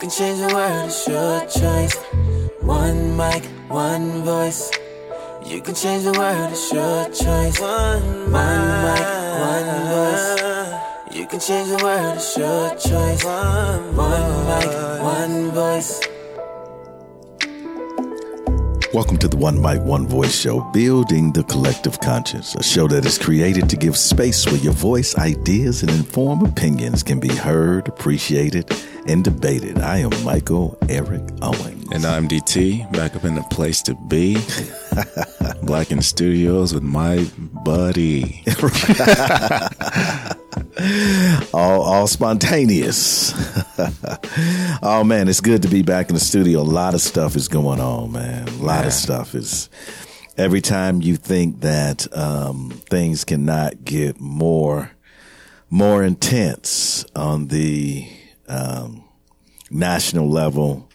can change the world, it's your choice. One mic, one voice. You can change the world, it's your choice. One, mic, one voice. You can change the world, it's your choice. One mic, one voice. Welcome to the One Mic, One Voice show, Building the Collective Conscience, a show that is created to give space where your voice, ideas, and informed opinions can be heard, appreciated, and debated. I am Michael Eric Owens. And I'm DT, back up in the place to be. Black in studios with my buddy. all, all spontaneous. oh man, it's good to be back in the studio. A lot of stuff is going on, man. A lot yeah. of stuff is. Every time you think that um, things cannot get more, more intense on the um, national level,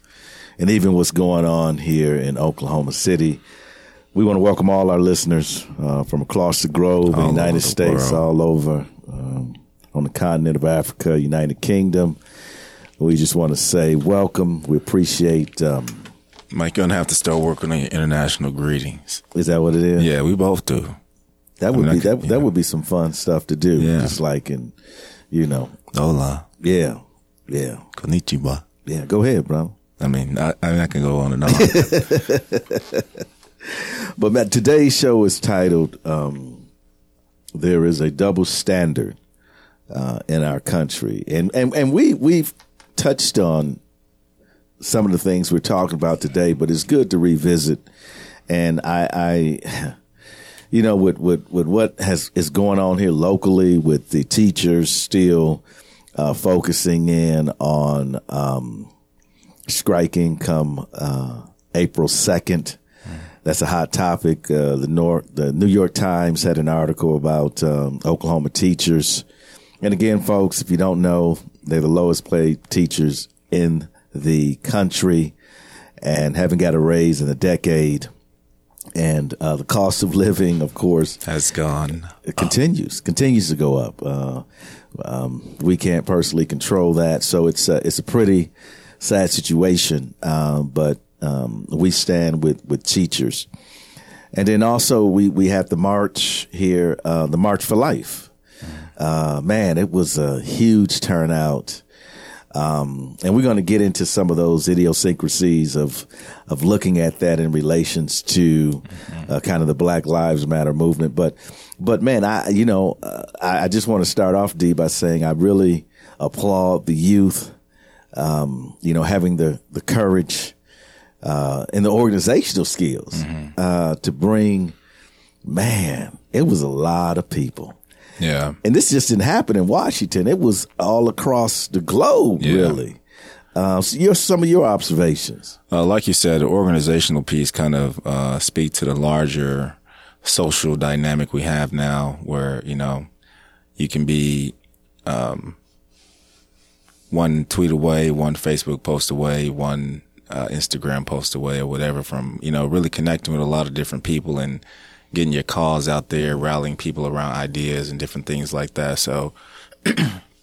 and even what's going on here in Oklahoma City. We want to welcome all our listeners uh, from across the globe, all United States, world. all over um, on the continent of Africa, United Kingdom. We just want to say welcome. We appreciate. Um, Mike, you're gonna have to start working on your international greetings. Is that what it is? Yeah, we both do. That would I mean, be that. That would be some fun stuff to do. Yeah. Just like in, you know. Hola. Yeah. Yeah. Konnichiwa. Yeah. Go ahead, bro. I mean, I, I mean, I can go on and on. but man, today's show is titled um, "There is a double standard uh, in our country," and and and we we've touched on some of the things we're talking about today, but it's good to revisit. And I, I you know, with, with, with what has is going on here locally, with the teachers still uh, focusing in on um, striking come uh, April second. That's a hot topic. Uh, the North, the New York Times had an article about um, Oklahoma teachers. And again, folks, if you don't know, they're the lowest paid teachers in the country and haven't got a raise in a decade. And uh, the cost of living, of course, has gone. It continues, up. continues to go up. Uh, um, we can't personally control that, so it's a, it's a pretty sad situation. Uh, but um, we stand with with teachers, and then also we we have the march here, uh, the March for Life. Uh, man, it was a huge turnout. Um, and we're going to get into some of those idiosyncrasies of of looking at that in relations to uh, kind of the Black Lives Matter movement. But but man, I you know uh, I, I, just want to start off D by saying I really applaud the youth. Um, you know, having the the courage uh, and the organizational skills mm-hmm. Uh, to bring. Man, it was a lot of people yeah. And this just didn't happen in Washington. It was all across the globe, yeah. really. Uh, so your, some of your observations. Uh, like you said, the organizational piece kind of uh, speak to the larger social dynamic we have now, where you know you can be um, one tweet away, one Facebook post away, one uh, Instagram post away, or whatever from you know really connecting with a lot of different people and getting your cause out there, rallying people around ideas and different things like that. So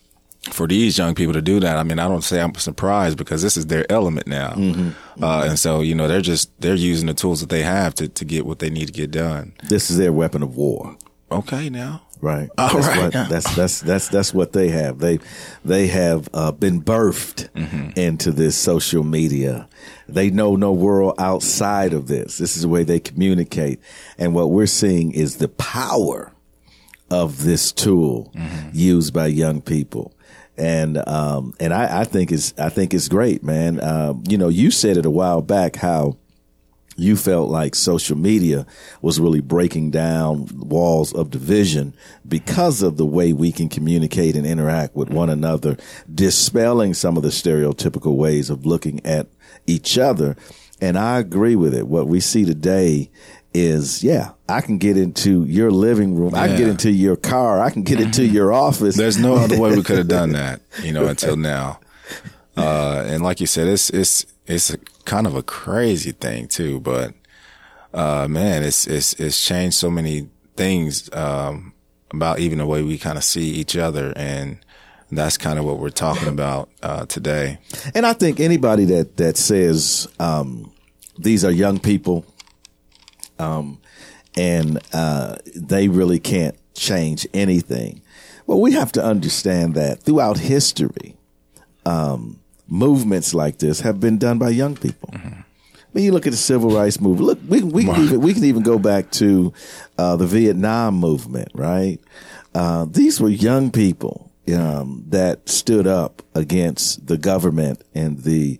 for these young people to do that, I mean, I don't say I'm surprised because this is their element now. Mm-hmm. Uh, and so, you know, they're just, they're using the tools that they have to, to get what they need to get done. This is their weapon of war. Okay, now. Right. All that's right. What, that's that's that's that's what they have. They they have uh, been birthed mm-hmm. into this social media. They know no world outside of this. This is the way they communicate. And what we're seeing is the power of this tool mm-hmm. used by young people. And um and I, I think it's I think it's great, man. Um, you know, you said it a while back how you felt like social media was really breaking down walls of division because of the way we can communicate and interact with one another, dispelling some of the stereotypical ways of looking at each other. And I agree with it. What we see today is, yeah, I can get into your living room. I can get into your car. I can get into your office. There's no other way we could have done that, you know, until now. Uh, and like you said, it's, it's, it's a, kind of a crazy thing too, but, uh, man, it's, it's, it's changed so many things, um, about even the way we kind of see each other and that's kind of what we're talking about uh, today. And I think anybody that that says um, these are young people, um, and uh, they really can't change anything. Well, we have to understand that throughout history, um, movements like this have been done by young people. Mm-hmm. I mean, you look at the civil rights movement. Look, we, we can even we can even go back to uh, the Vietnam movement, right? Uh, these were young people um, that stood up against the government and the,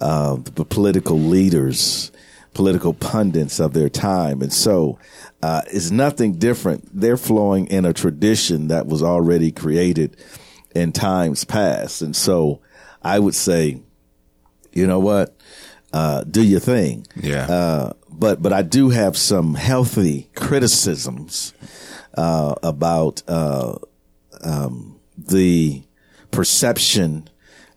uh, the political leaders, political pundits of their time, and so uh, it's nothing different. They're flowing in a tradition that was already created in times past, and so I would say, you know what? uh, do your thing. Yeah. Uh, but but I do have some healthy criticisms uh, about uh, um, the perception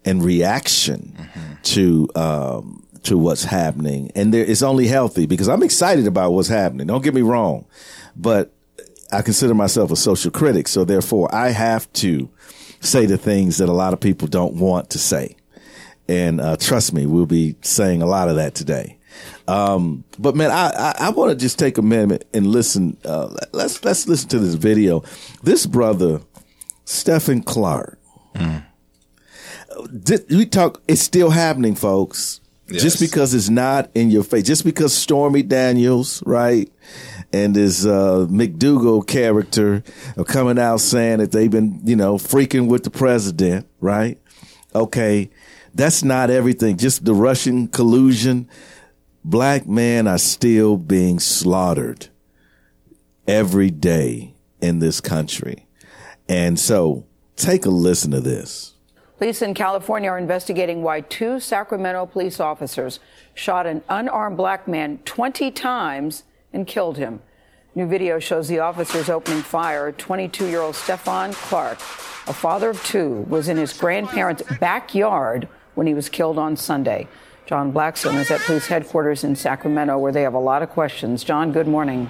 and reaction mm-hmm. to um, to what's happening, and there, it's only healthy because I'm excited about what's happening. Don't get me wrong, but I consider myself a social critic, so therefore I have to say the things that a lot of people don't want to say. And uh, trust me, we'll be saying a lot of that today. Um, but man, I, I, I want to just take a minute and listen. Uh, let's let's listen to this video. This brother, Stephen Clark. Mm. We talk. It's still happening, folks. Yes. Just because it's not in your face, just because Stormy Daniels, right, and his uh, McDougal character are coming out saying that they've been, you know, freaking with the president, right? Okay, that's not everything. Just the Russian collusion. Black men are still being slaughtered every day in this country. And so take a listen to this. Police in California are investigating why two Sacramento police officers shot an unarmed black man 20 times and killed him. New video shows the officers opening fire. 22 year old Stephon Clark, a father of two, was in his grandparents' backyard when he was killed on Sunday. John Blackstone is at police headquarters in Sacramento, where they have a lot of questions. John, good morning.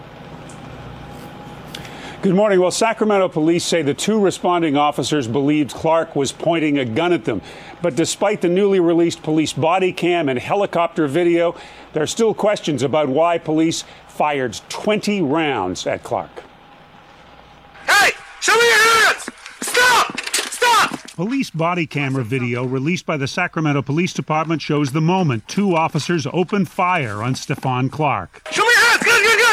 Good morning. Well, Sacramento police say the two responding officers believed Clark was pointing a gun at them. But despite the newly released police body cam and helicopter video, there are still questions about why police fired 20 rounds at Clark. Hey, show me your hands! Stop! Stop! Police body camera video released by the Sacramento Police Department shows the moment two officers opened fire on Stephon Clark. Show me your hands! Gun, gun, gun!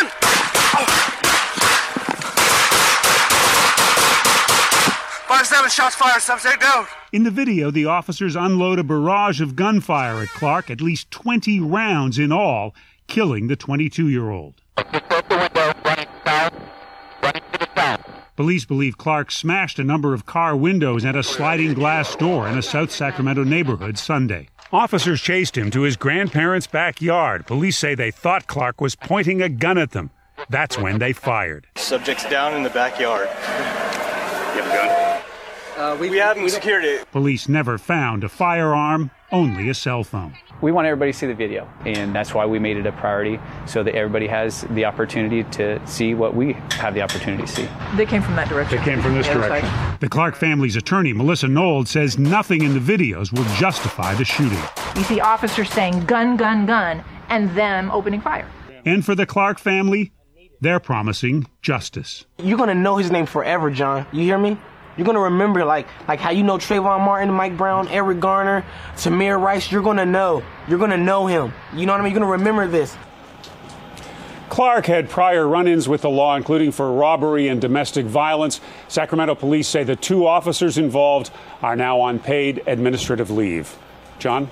Five seven shots fired, subject down. In the video, the officers unload a barrage of gunfire at Clark, at least 20 rounds in all, killing the 22 year old. Police believe Clark smashed a number of car windows and a sliding glass door in a South Sacramento neighborhood Sunday. Officers chased him to his grandparents' backyard. Police say they thought Clark was pointing a gun at them. That's when they fired. Subject's down in the backyard. You have a gun? Uh, we, we haven't secured it. Police never found a firearm, only a cell phone we want everybody to see the video, and that's why we made it a priority so that everybody has the opportunity to see what we have the opportunity to see. They came from that direction. They came from this the direction. The Clark family's attorney, Melissa Nold, says nothing in the videos will justify the shooting. You see officers saying gun, gun, gun, and them opening fire. And for the Clark family, they're promising justice. You're going to know his name forever, John. You hear me? You're gonna remember like like how you know Trayvon Martin, Mike Brown, Eric Garner, Tamir Rice. You're gonna know. You're gonna know him. You know what I mean? You're gonna remember this. Clark had prior run ins with the law, including for robbery and domestic violence. Sacramento police say the two officers involved are now on paid administrative leave. John?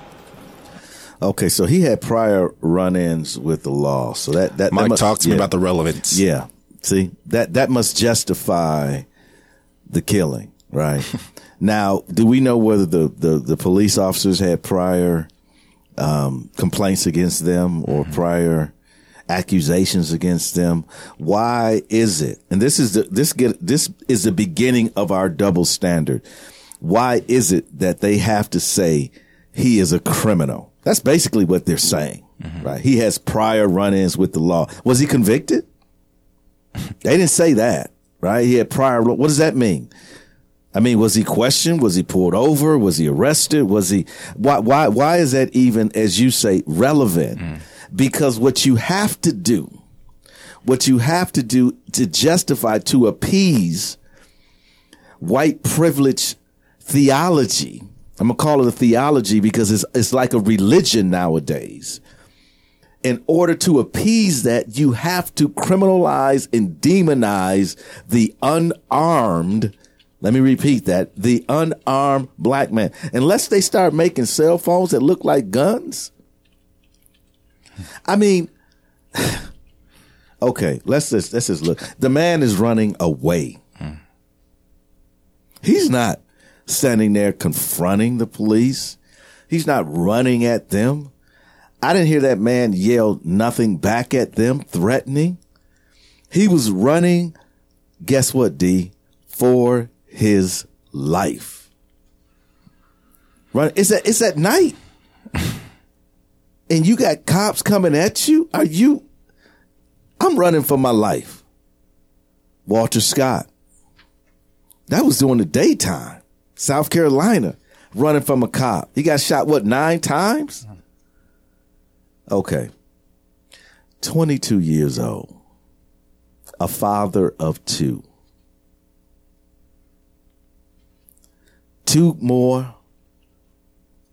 Okay, so he had prior run ins with the law. So that, that, Mike that must, talked to yeah, me about the relevance. Yeah. See, that, that must justify the killing, right? now, do we know whether the, the, the police officers had prior um, complaints against them or mm-hmm. prior accusations against them? Why is it? And this is the this get this is the beginning of our double standard. Why is it that they have to say he is a criminal? That's basically what they're saying, mm-hmm. right? He has prior run-ins with the law. Was he convicted? they didn't say that right? He had prior. What does that mean? I mean, was he questioned? Was he pulled over? Was he arrested? Was he, why, why, why is that even, as you say, relevant? Mm. Because what you have to do, what you have to do to justify, to appease white privilege theology. I'm gonna call it a theology because it's it's like a religion nowadays. In order to appease that, you have to criminalize and demonize the unarmed. Let me repeat that: the unarmed black man. Unless they start making cell phones that look like guns. I mean, okay, let's just let's just look. The man is running away. He's not standing there confronting the police. He's not running at them. I didn't hear that man yell nothing back at them, threatening. He was running, guess what, D? For his life. Run. It's at, it's at night. and you got cops coming at you? Are you? I'm running for my life. Walter Scott. That was during the daytime. South Carolina, running from a cop. He got shot, what, nine times? Okay. 22 years old. A father of two. Two more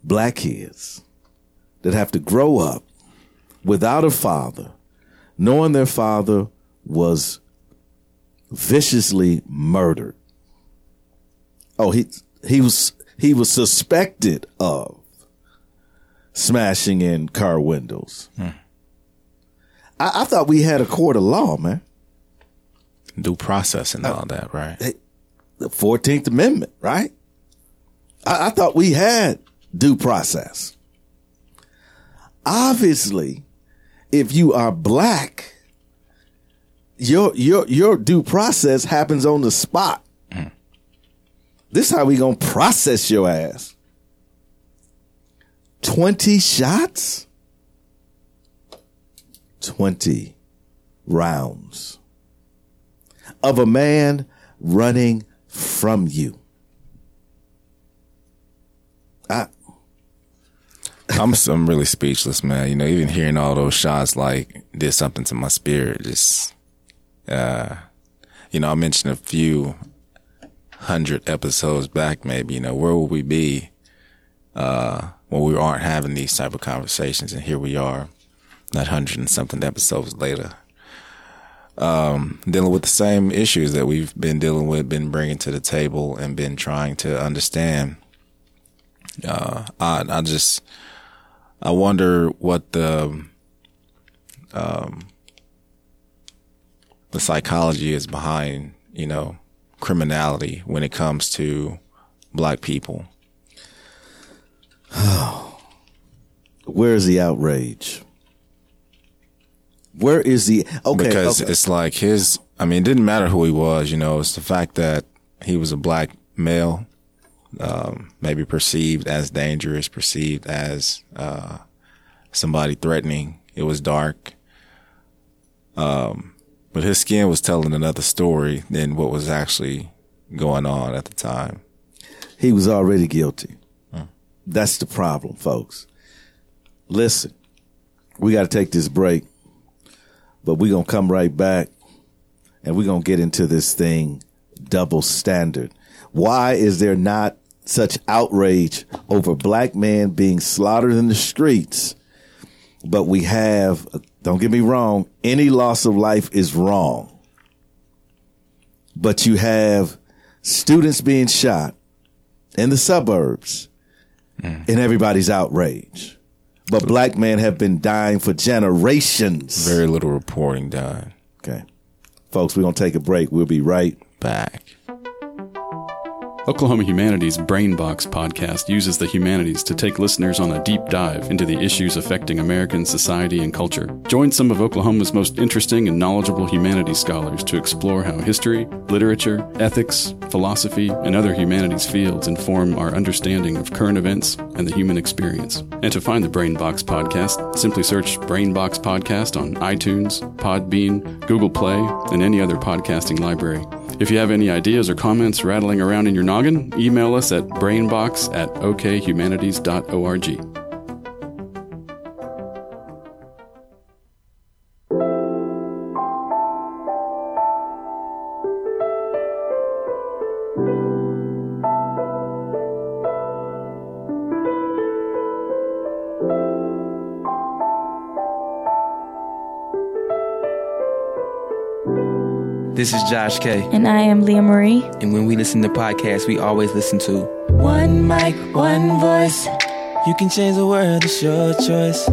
black kids that have to grow up without a father, knowing their father was viciously murdered. Oh, he he was he was suspected of smashing in car windows. Hmm. I, I thought we had a court of law, man. Due process and uh, all that, right? The Fourteenth Amendment, right? I, I thought we had due process. Obviously, if you are black, your your your due process happens on the spot. Hmm. This how we gonna process your ass. 20 shots? 20 rounds of a man running from you. I, I'm I'm really speechless, man. You know, even hearing all those shots like did something to my spirit. Just, uh, you know, I mentioned a few hundred episodes back, maybe. You know, where would we be uh, when we aren't having these type of conversations? And here we are, not hundred and something episodes later, um, dealing with the same issues that we've been dealing with, been bringing to the table, and been trying to understand. Uh, I, I just, I wonder what the, um, the psychology is behind, you know, criminality when it comes to black people. Where is the outrage? Where is the okay? because okay. it's like his. I mean, it didn't matter who he was. You know, it's the fact that he was a black male, um, maybe perceived as dangerous, perceived as uh, somebody threatening. It was dark. Um, but his skin was telling another story than what was actually going on at the time. He was already guilty. That's the problem, folks. Listen, we got to take this break, but we're going to come right back and we're going to get into this thing double standard. Why is there not such outrage over black men being slaughtered in the streets? But we have, don't get me wrong, any loss of life is wrong. But you have students being shot in the suburbs Mm. and everybody's outrage. But black men have been dying for generations. Very little reporting done. Okay. Folks, we're going to take a break. We'll be right back. Oklahoma Humanities Brainbox podcast uses the humanities to take listeners on a deep dive into the issues affecting American society and culture. Join some of Oklahoma's most interesting and knowledgeable humanities scholars to explore how history, literature, ethics, philosophy, and other humanities fields inform our understanding of current events and the human experience. And to find the Brainbox podcast, simply search Brainbox Podcast on iTunes, Podbean, Google Play, and any other podcasting library. If you have any ideas or comments rattling around in your noggin, email us at brainbox at okhumanities.org. This is Josh K. And I am Leah Marie. And when we listen to podcasts, we always listen to One mic, one voice. You can change the world, it's your choice.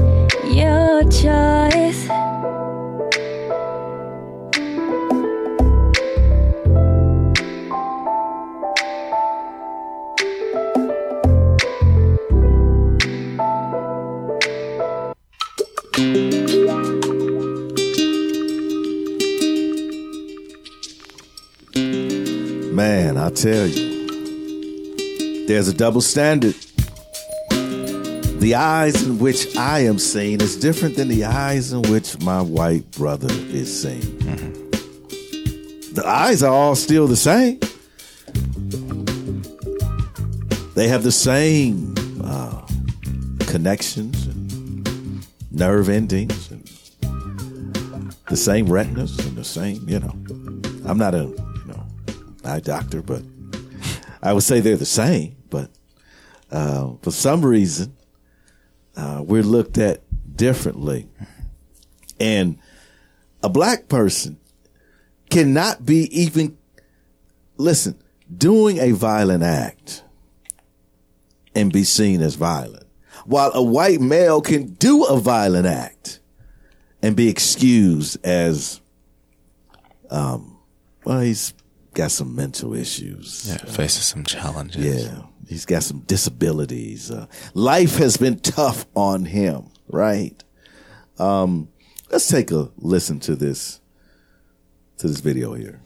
Your choice. Tell you, there's a double standard. The eyes in which I am seen is different than the eyes in which my white brother is seen. The eyes are all still the same. They have the same uh, connections and nerve endings and the same retinas and the same, you know. I'm not a you know eye doctor, but I would say they're the same. But uh, for some reason, uh, we're looked at differently, and a black person cannot be even listen doing a violent act and be seen as violent, while a white male can do a violent act and be excused as um well he's got some mental issues. Yeah, faces some challenges. yeah he's got some disabilities. Uh, life has been tough on him right? Um let's take a listen to this to this video here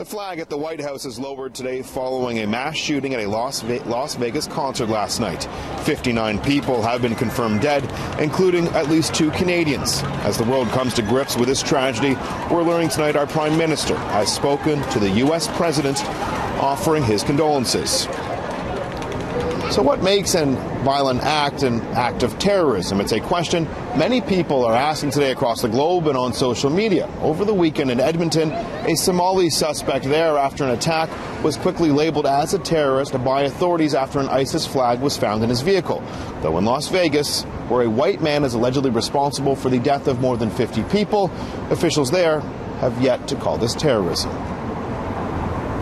The flag at the White House is lowered today following a mass shooting at a Las, Ve- Las Vegas concert last night. 59 people have been confirmed dead, including at least two Canadians. As the world comes to grips with this tragedy, we're learning tonight our Prime Minister has spoken to the U.S. President, offering his condolences. So, what makes a violent act an act of terrorism? It's a question many people are asking today across the globe and on social media. Over the weekend in Edmonton, a Somali suspect there after an attack was quickly labeled as a terrorist by authorities after an ISIS flag was found in his vehicle. Though in Las Vegas, where a white man is allegedly responsible for the death of more than 50 people, officials there have yet to call this terrorism.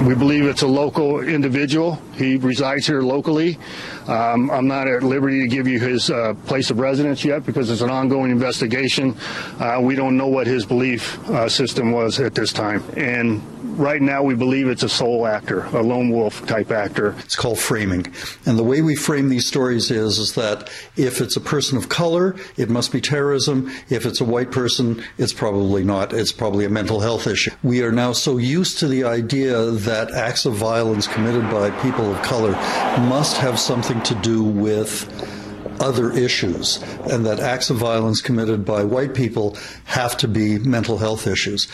We believe it's a local individual. He resides here locally. Um, I'm not at liberty to give you his uh, place of residence yet because it's an ongoing investigation. Uh, we don't know what his belief uh, system was at this time. And right now, we believe it's a sole actor, a lone wolf type actor. It's called framing. And the way we frame these stories is, is that if it's a person of color, it must be terrorism. If it's a white person, it's probably not. It's probably a mental health issue. We are now so used to the idea that acts of violence committed by people of color must have something to do with other issues, and that acts of violence committed by white people have to be mental health issues.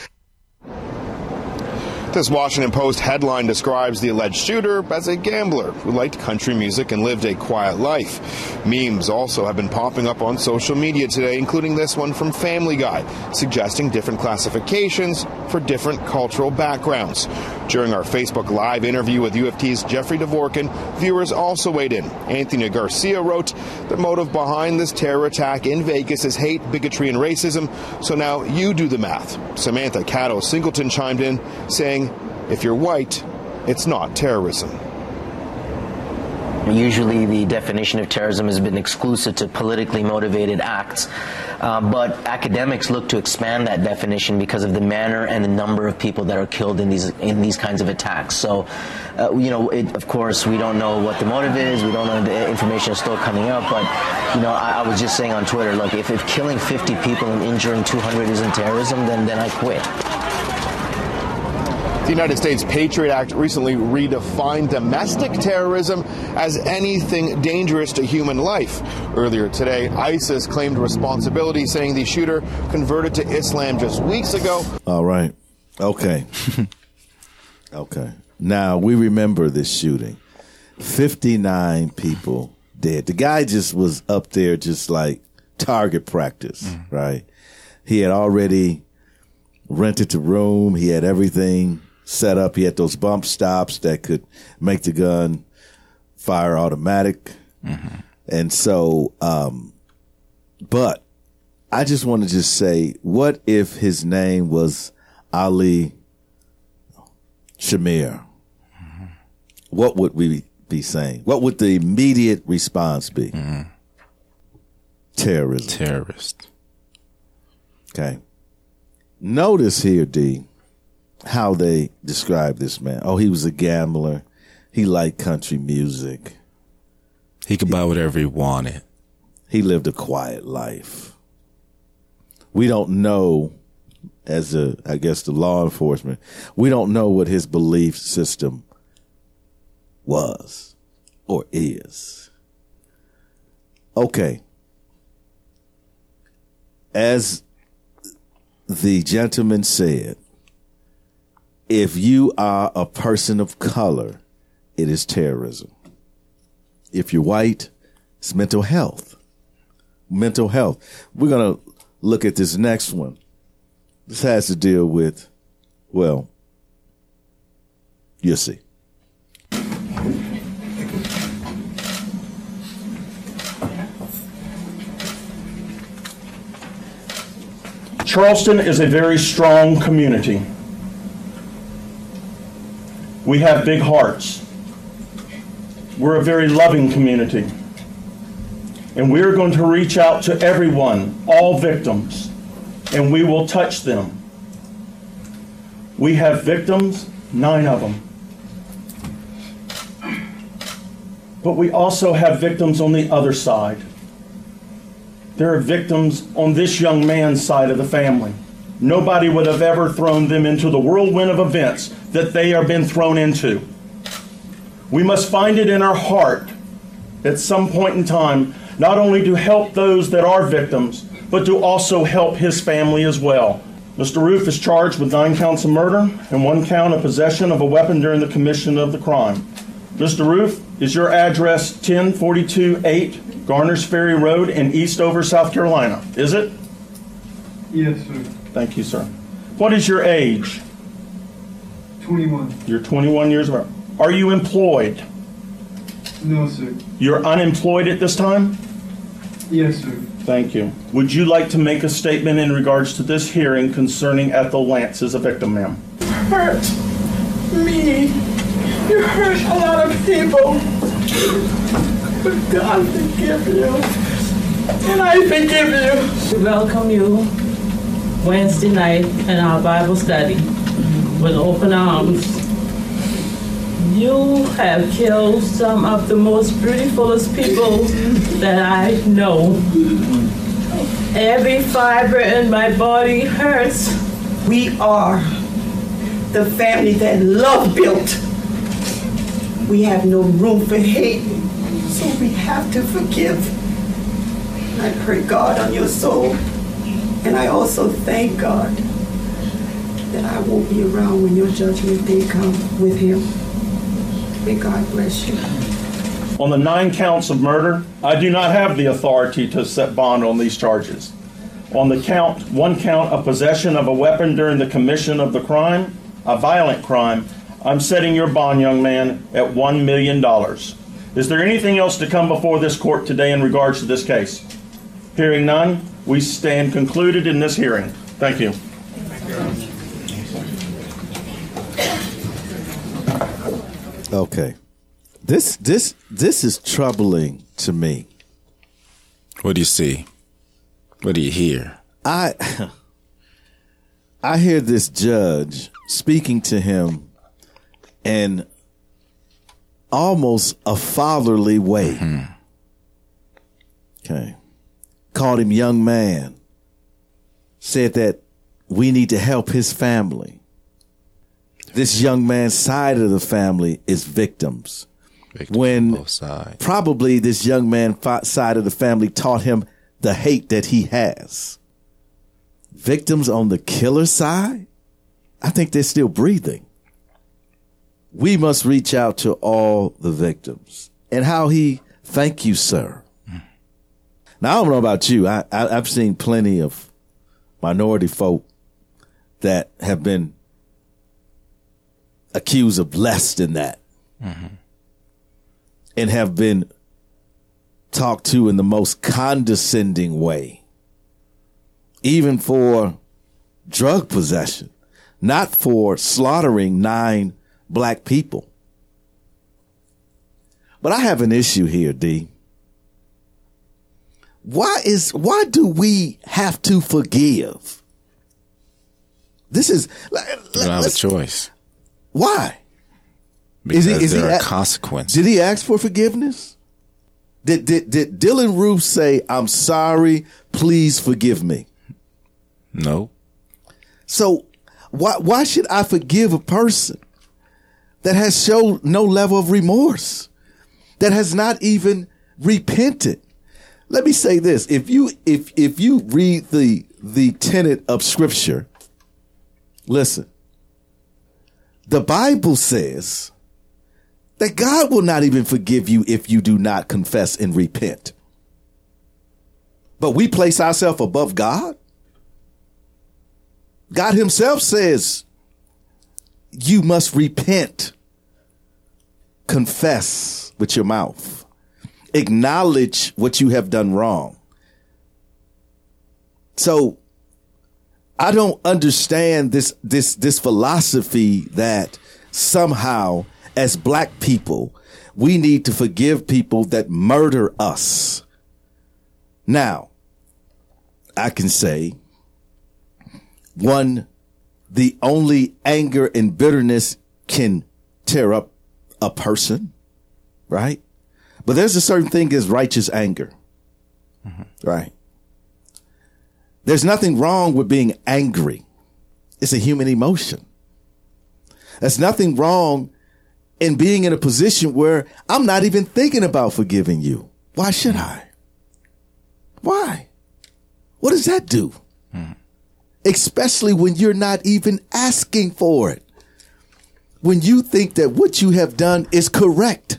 This Washington Post headline describes the alleged shooter as a gambler who liked country music and lived a quiet life. Memes also have been popping up on social media today, including this one from Family Guy, suggesting different classifications for different cultural backgrounds. During our Facebook Live interview with U of T's Jeffrey Dvorkin, viewers also weighed in. Anthony Garcia wrote, The motive behind this terror attack in Vegas is hate, bigotry, and racism, so now you do the math. Samantha Cato Singleton chimed in, saying, if you're white, it's not terrorism. Usually, the definition of terrorism has been exclusive to politically motivated acts. Uh, but academics look to expand that definition because of the manner and the number of people that are killed in these in these kinds of attacks. So, uh, you know, it, of course, we don't know what the motive is. We don't know the information is still coming up. But, you know, I, I was just saying on Twitter, look, if, if killing 50 people and injuring 200 isn't terrorism, then then I quit. The United States Patriot Act recently redefined domestic terrorism as anything dangerous to human life. Earlier today, ISIS claimed responsibility, saying the shooter converted to Islam just weeks ago. All right. Okay. Okay. Now we remember this shooting. 59 people dead. The guy just was up there just like target practice, mm. right? He had already rented the room. He had everything set up. He had those bump stocks that could make the gun fire automatic. Mm-hmm. And so, um, but I just want to just say, what if his name was Ali Shamir? Mm-hmm. What would we be saying? What would the immediate response be? Mm-hmm. Terrorism. Terrorist. Okay. Notice here, D, how they describe this man. Oh, he was a gambler. He liked country music. He could buy whatever he wanted. He lived a quiet life. We don't know, as a, I guess, the law enforcement, we don't know what his belief system was or is. Okay. As the gentleman said, if you are a person of color, it is terrorism. If you're white, it's mental health. Mental health. We're going to look at this next one. This has to deal with, well, you'll see. Charleston is a very strong community. We have big hearts. We're a very loving community. And we are going to reach out to everyone, all victims, and we will touch them. We have victims, nine of them. But we also have victims on the other side. There are victims on this young man's side of the family. Nobody would have ever thrown them into the whirlwind of events that they have been thrown into. We must find it in our heart at some point in time not only to help those that are victims, but to also help his family as well. Mr. Roof is charged with nine counts of murder and one count of possession of a weapon during the commission of the crime. Mr. Roof, is your address 10428 Garners Ferry Road in Eastover, South Carolina? Is it? Yes, sir. Thank you, sir. What is your age? 21. You're 21 years old. Are you employed? No, sir. You're unemployed at this time? Yes, sir. Thank you. Would you like to make a statement in regards to this hearing concerning Ethel Lance as a victim, ma'am? hurt me. You hurt a lot of people. But God forgive you. And I forgive you. We welcome you Wednesday night in our Bible study with open arms. You have killed some of the most beautifulest people that I know. Every fiber in my body hurts. We are the family that love built. We have no room for hate, so we have to forgive. I pray God on your soul, and I also thank God that I won't be around when your judgment day comes with Him. May God bless you. On the nine counts of murder, I do not have the authority to set bond on these charges. On the count, one count of possession of a weapon during the commission of the crime, a violent crime, I'm setting your bond, young man, at $1 million. Is there anything else to come before this court today in regards to this case? Hearing none, we stand concluded in this hearing. Thank you. Okay. This this this is troubling to me. What do you see? What do you hear? I I hear this judge speaking to him in almost a fatherly way. Mm-hmm. Okay. Called him young man. Said that we need to help his family. This young man's side of the family is victims. when probably this young man side of the family taught him the hate that he has. Victims on the killer side, I think they're still breathing. we must reach out to all the victims and how he thank you, sir. Now, I don't know about you. I, I, I've seen plenty of minority folk that have been accused of less than that mm-hmm. and have been talked to in the most condescending way, even for drug possession, not for slaughtering nine black people. But I have an issue here, D. Why is why do we have to forgive? This is You don't have a choice why? because is there he are a- consequences. Did he ask for forgiveness? Did, did did Dylann Roof say, "I'm sorry, please forgive me"? No. So why why should I forgive a person that has showed no level of remorse, that has not even repented? Let me say this: if you if if you read the the tenet of Scripture, listen. The Bible says that God will not even forgive you if you do not confess and repent. But we place ourselves above God. God Himself says, you must repent, confess with your mouth, acknowledge what you have done wrong. So I don't understand this this this philosophy that somehow as black people we need to forgive people that murder us. Now, I can say one the only anger and bitterness can tear up a person, right? But there's a certain thing as righteous anger. Mm-hmm. Right? There's nothing wrong with being angry. It's a human emotion. There's nothing wrong in being in a position where I'm not even thinking about forgiving you. Why should I? Why? What does that do? Mm-hmm. Especially when you're not even asking for it. When you think that what you have done is correct.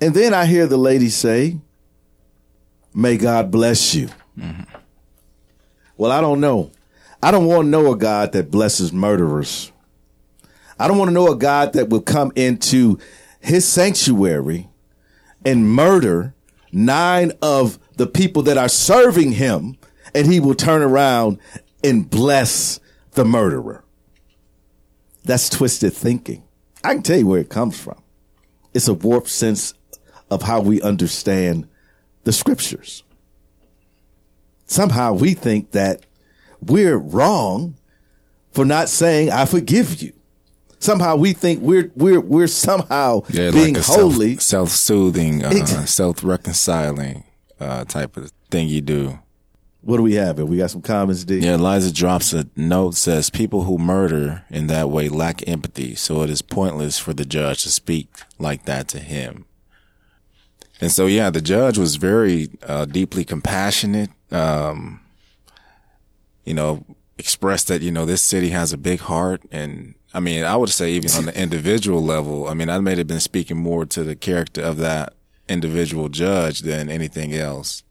And then I hear the lady say, May God bless you. Well, I don't know. I don't want to know a God that blesses murderers. I don't want to know a God that will come into his sanctuary and murder nine of the people that are serving him, and he will turn around and bless the murderer. That's twisted thinking. I can tell you where it comes from. It's a warped sense of how we understand the scriptures. Somehow we think that we're wrong for not saying, I forgive you. Somehow we think we're, we're, we're somehow Yeah, being like holy. self soothing, uh, self reconciling uh, type of thing you do. What do we have here? We got some comments, D. Yeah, Eliza drops a note says people who murder in that way lack empathy, so it is pointless for the judge to speak like that to him. And so, yeah, the judge was very uh, deeply compassionate. Um, you know, expressed that you know this city has a big heart, and I mean, I would say even on the individual level, I mean, I may have been speaking more to the character of that individual judge than anything else.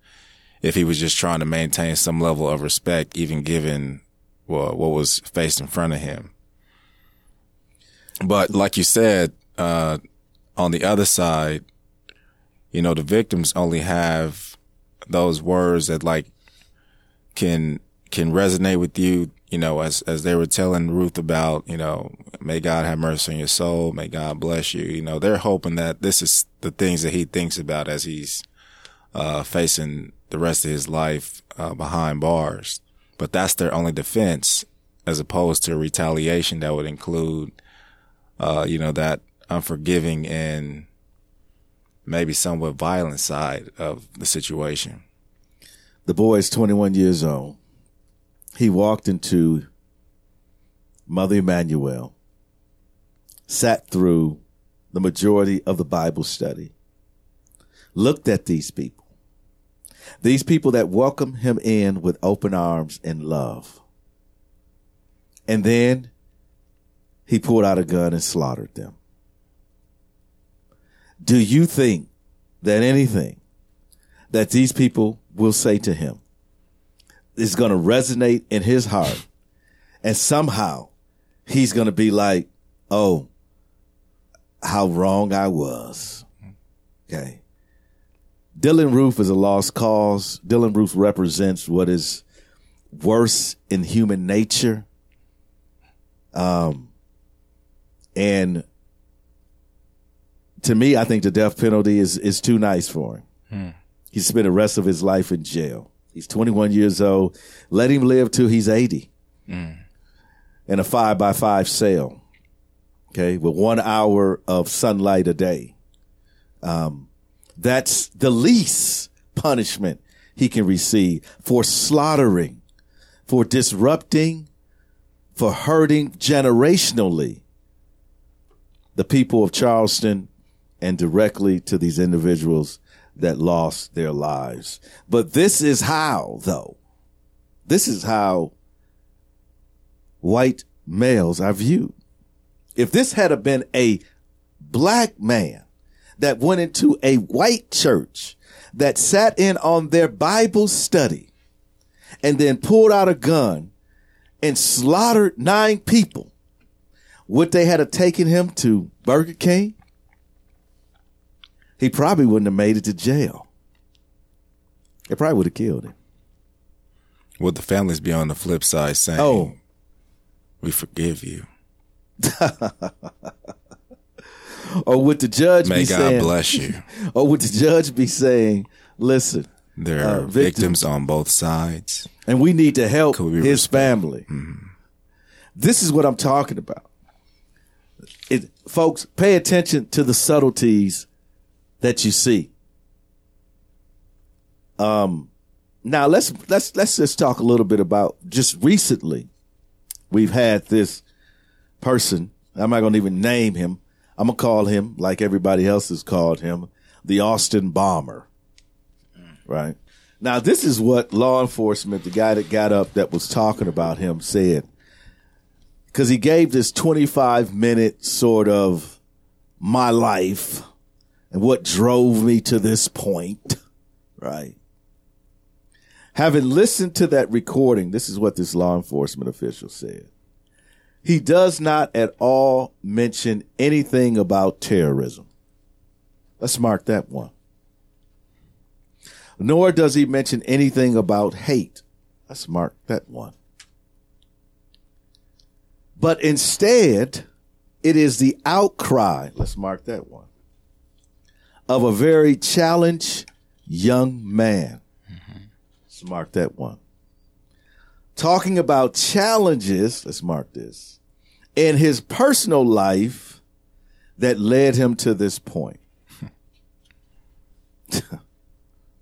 If he was just trying to maintain some level of respect, even given well, what was faced in front of him. But like you said, uh, on the other side, you know, the victims only have those words that like can, can resonate with you, you know, as, as they were telling Roof about, you know, may God have mercy on your soul. May God bless you. You know, they're hoping that this is the things that he thinks about as he's, uh, facing the rest of his life, uh, behind bars. But that's their only defense as opposed to retaliation that would include, uh, you know, that unforgiving and maybe somewhat violent side of the situation. The boy is 21 years old. He walked into Mother Emanuel, sat through the majority of the Bible study, looked at these people, these people that welcomed him in with open arms and love. And then he pulled out a gun and slaughtered them. Do you think that anything that these people will say to him is going to resonate in his heart and somehow he's going to be like, oh, how wrong I was. Okay. Dylann Roof is a lost cause. Dylann Roof represents what is worse in human nature. Um, and to me, I think the death penalty is, is too nice for him. Hmm. He spent the rest of his life in jail. He's 21 years old. Let him live till he's 80 Mm. in a five by five cell. Okay. With one hour of sunlight a day. Um, that's the least punishment he can receive for slaughtering, for disrupting, for hurting generationally the people of Charleston and directly to these individuals that lost their lives. But this is how, though. This is how white males are viewed. If this had been a black man that went into a white church that sat in on their Bible study and then pulled out a gun and slaughtered nine people, would they had have taken him to Burger King? He probably wouldn't have made it to jail. They probably would have killed him. Would the families be on the flip side saying, Oh. we forgive you? Or would the judge May be God saying, bless you. Or would the judge be saying, listen, There uh, are victims on both sides. and we need to help his family. This is what I'm talking about. It, folks, pay attention to the subtleties that you see. Um, now let's let's let's just talk a little bit about just recently. We've had this person. I'm not going to even name him. I'm gonna call him like everybody else has called him, the Austin Bomber. Right now, this is what law enforcement, the guy that got up that was talking about him, said because he gave this 25 minute sort of my life and what drove me to this point, right? Having listened to that recording, this is what this law enforcement official said. He does not at all mention anything about terrorism. Let's mark that one. Nor does he mention anything about hate. Let's mark that one. But instead, it is the outcry, let's mark that one, of a very challenged young man. Let's mark that one. Talking about challenges, let's mark this, in his personal life that led him to this point.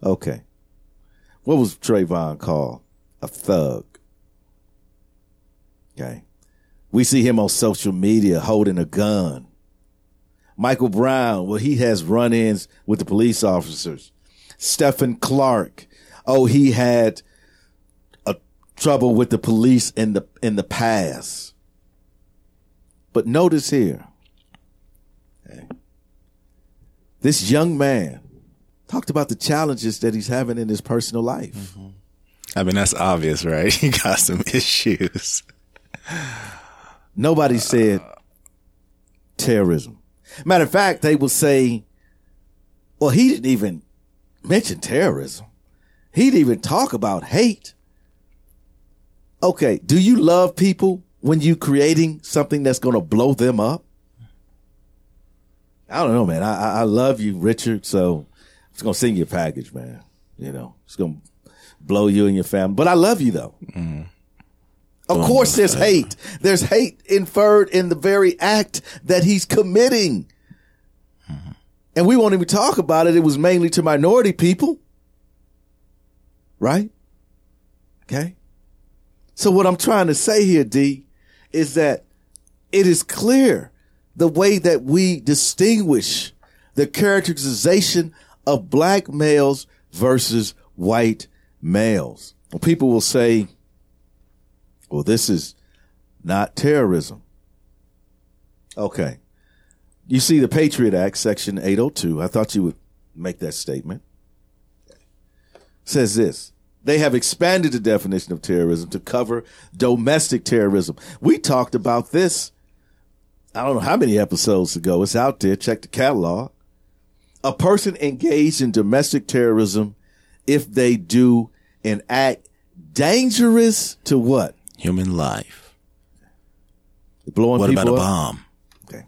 okay. What was Trayvon called? A thug. Okay. We see him on social media holding a gun. Michael Brown, well, he has run ins with the police officers. Stephon Clark, oh, he had a trouble with the police in the in the past. But notice here, okay, this young man talked about the challenges that he's having in his personal life. Mm-hmm. I mean, that's obvious, right? He got some issues. Nobody said terrorism. Matter of fact, they will say, well, he didn't even mention terrorism. He didn't even talk about hate. Okay, do you love people when you creating something that's going to blow them up? I don't know, man. I, I- love you, Richard. So it's going to send you a package, man. You know, it's going to blow you and your family. But I love you though. Mm-hmm. Of Boom, course, there's hate. There's hate inferred in the very act that he's committing. Mm-hmm. And we won't even talk about it. It was mainly to minority people. Right? Okay. So what I'm trying to say here, D, is that it is clear the way that we distinguish the characterization of black males versus white males. People will say, well, this is not terrorism. Okay. You see the Patriot Act, Section 802. I thought you would make that statement. Says this. They have expanded the definition of terrorism to cover domestic terrorism. We talked about this. I don't know how many episodes ago. It's out there. Check the catalog. A person engaged in domestic terrorism if they do an act dangerous to what? Human life. Blowing what about a bomb? Okay.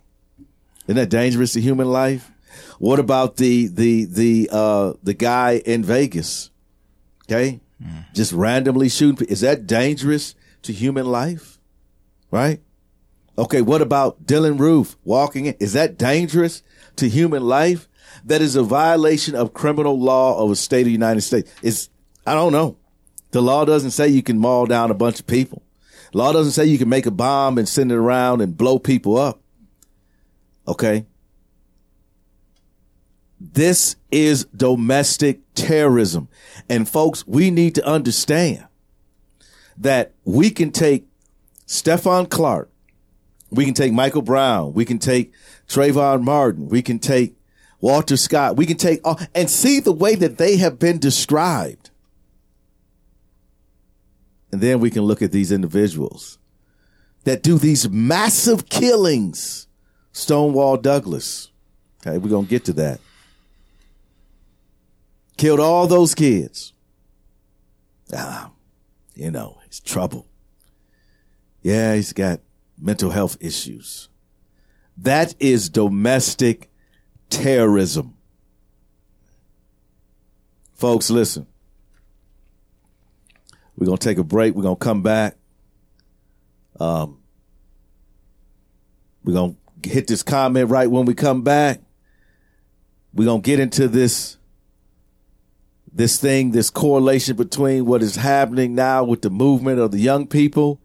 Isn't that dangerous to human life? What about the the the uh the guy in Vegas? Okay? Just randomly shooting is that dangerous to human life? Right? Okay, what about Dylann Roof walking in? Is that dangerous to human life? That is a violation of criminal law of a state of the United States. It's I don't know. The law doesn't say you can maul down a bunch of people. Law doesn't say you can make a bomb and send it around and blow people up. Okay. This is domestic terrorism. And folks, we need to understand that we can take Stephon Clark, we can take Michael Brown, we can take Trayvon Martin, we can take Walter Scott, we can take and see the way that they have been described. And then we can look at these individuals that do these massive killings. Stoneman Douglas. Okay, we're going to get to that. Killed all those kids. Ah, you know, he's trouble. Yeah, he's got mental health issues. That is domestic terrorism. Folks, listen. We're going to take a break. We're going to come back. Um, we're going to hit this comment right when we come back. We're going to get into this this thing, this correlation between what is happening now with the movement of the young people,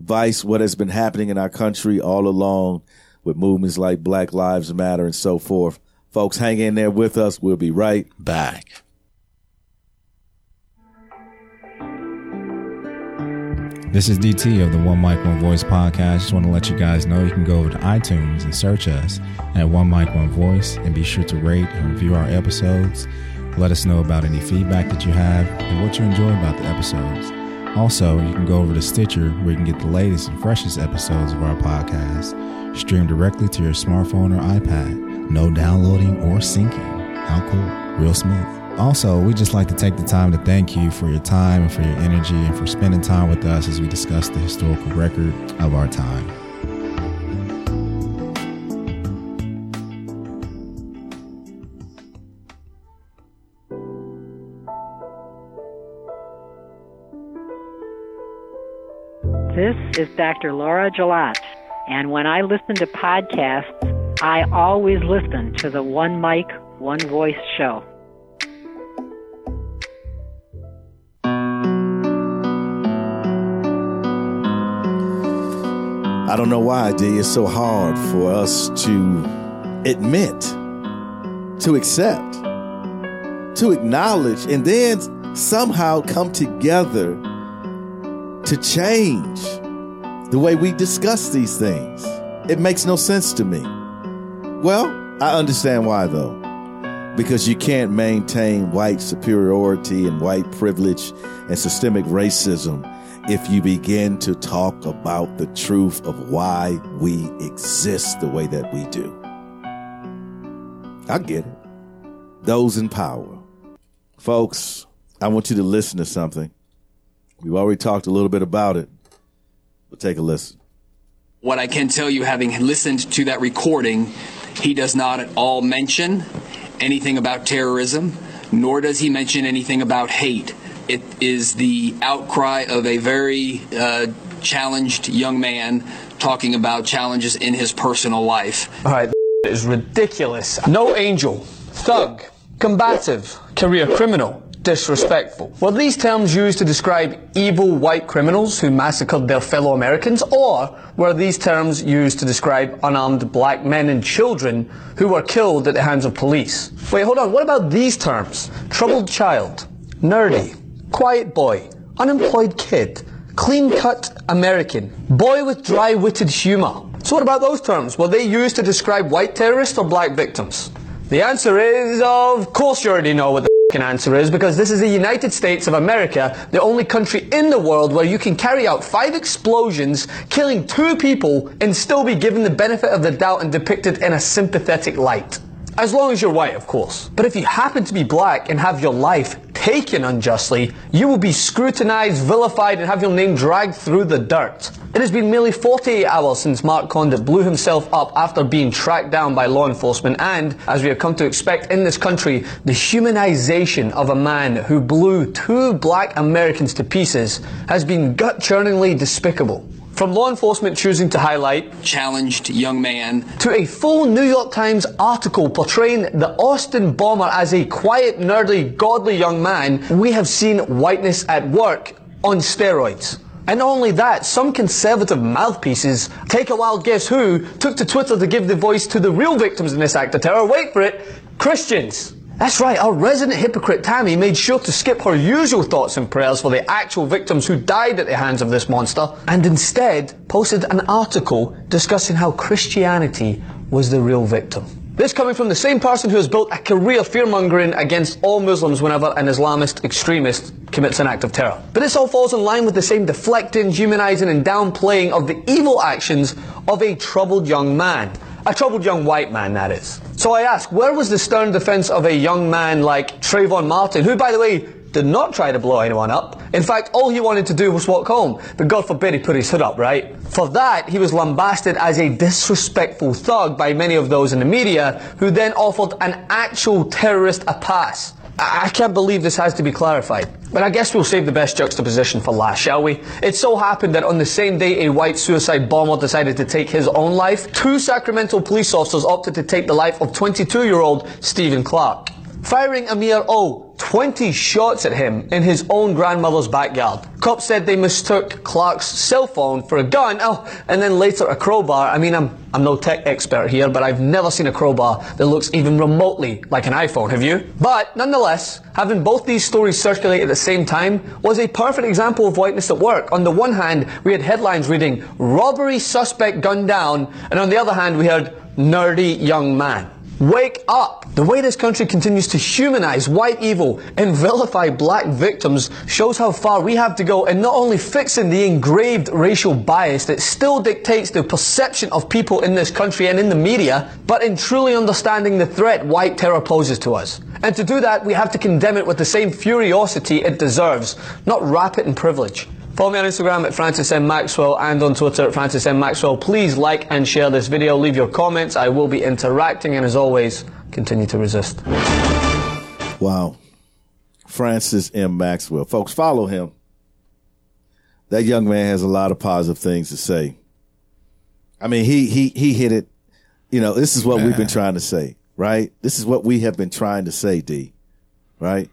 vice what has been happening in our country all along with movements like Black Lives Matter and so forth. Folks, hang in there with us. We'll be right back. This is DT of the One Mic One Voice podcast. Just want to let you guys know you can go over to iTunes and search us at One Mic One Voice and be sure to rate and review our episodes. Let us know about any feedback that you have and what you enjoy about the episodes. Also, you can go over to Stitcher where you can get the latest and freshest episodes of our podcast streamed directly to your smartphone or iPad. No downloading or syncing. How cool. Real smooth. Also, we just like to take the time to thank you for your time and for your energy and for spending time with us as we discuss the historical record of our time. This is Dr. Laura Gelat, and when I listen to podcasts, I always listen to the One Mic, One Voice show. I don't know why, D. It's so hard for us to admit, to accept, to acknowledge, and then somehow come together to change the way we discuss these things. It makes no sense to me. Well, I understand why though. Because you can't maintain white superiority and white privilege and systemic racism if you begin to talk about the truth of why we exist the way that we do. I get it. Those in power. Folks, I want you to listen to something. We've already talked a little bit about it, but take a listen. What I can tell you, having listened to that recording, he does not at all mention anything about terrorism, nor does he mention anything about hate. It is the outcry of a very uh, challenged young man talking about challenges in his personal life. All right, is ridiculous. No angel, thug, combative, career criminal, disrespectful. Were these terms used to describe evil white criminals who massacred their fellow Americans, or were these terms used to describe unarmed black men and children who were killed at the hands of police? Wait, hold on, what about these terms? Troubled child, nerdy, quiet boy, unemployed kid, clean cut American, boy with dry witted humour, So what about those terms? Were they used to describe white terrorists or black victims? The answer is, of course you already know what the f***ing answer is, because this is the United States of America, the only country in the world where you can carry out five explosions, killing two people, and still be given the benefit of the doubt and depicted in a sympathetic light. As long as you're white, of course. But if you happen to be black and have your life taken unjustly, you will be scrutinized, vilified, and have your name dragged through the dirt. It has been nearly 48 hours since Mark Conditt blew himself up after being tracked down by law enforcement and, as we have come to expect in this country, the humanization of a man who blew two black Americans to pieces has been gut-churningly despicable. From law enforcement choosing to highlight challenged young man to a full New York Times article portraying the Austin bomber as a quiet, nerdy, godly young man, we have seen whiteness at work on steroids. And not only that, some conservative mouthpieces, take a wild guess who, took to Twitter to give the voice to the real victims in this act of terror. Wait for it, Christians. That's right, our resident hypocrite Tomi made sure to skip her usual thoughts and prayers for the actual victims who died at the hands of this monster, and instead posted an article discussing how Christianity was the real victim. This coming from the same person who has built a career fear-mongering against all Muslims whenever an Islamist extremist commits an act of terror. But this all falls in line with the same deflecting, humanizing and downplaying of the evil actions of a troubled young man. A troubled young white man, that is. So I ask, where was the stern defense of a young man like Trayvon Martin, who, by the way, did not try to blow anyone up. In fact, all he wanted to do was walk home. But God forbid he put his hood up, right? For that, he was lambasted as a disrespectful thug by many of those in the media, who then offered an actual terrorist a pass. I can't believe this has to be clarified. But I guess we'll save the best juxtaposition for last, shall we? It so happened that on the same day a white suicide bomber decided to take his own life, two Sacramento police officers opted to take the life of 22-year-old Stephon Clark. Firing a mere, oh, 20 shots at him in his own grandmother's backyard. Cops said they mistook Clark's cell phone for a gun, oh, and then later a crowbar. I mean, I'm, I'm no tech expert here, but I've never seen a crowbar that looks even remotely like an iPhone, have you? But, nonetheless, having both these stories circulate at the same time was a perfect example of whiteness at work. On the one hand, we had headlines reading, robbery suspect gunned down, and on the other hand, we heard, nerdy young man. Wake up! The way this country continues to humanize white evil and vilify black victims shows how far we have to go in not only fixing the engraved racial bias that still dictates the perception of people in this country and in the media, but in truly understanding the threat white terror poses to us. And to do that, we have to condemn it with the same furiosity it deserves, not wrap it in privilege. Follow me on Instagram at Francis M. Maxwell and on Twitter at Francis M. Maxwell. Please like and share this video. Leave your comments. I will be interacting and as always, continue to resist. Wow. Francis M. Maxwell. Folks, follow him. That young man has a lot of positive things to say. I mean, he he he hit it. You know, this is what we've been trying to say, right? This is what we have been trying to say, D. Right?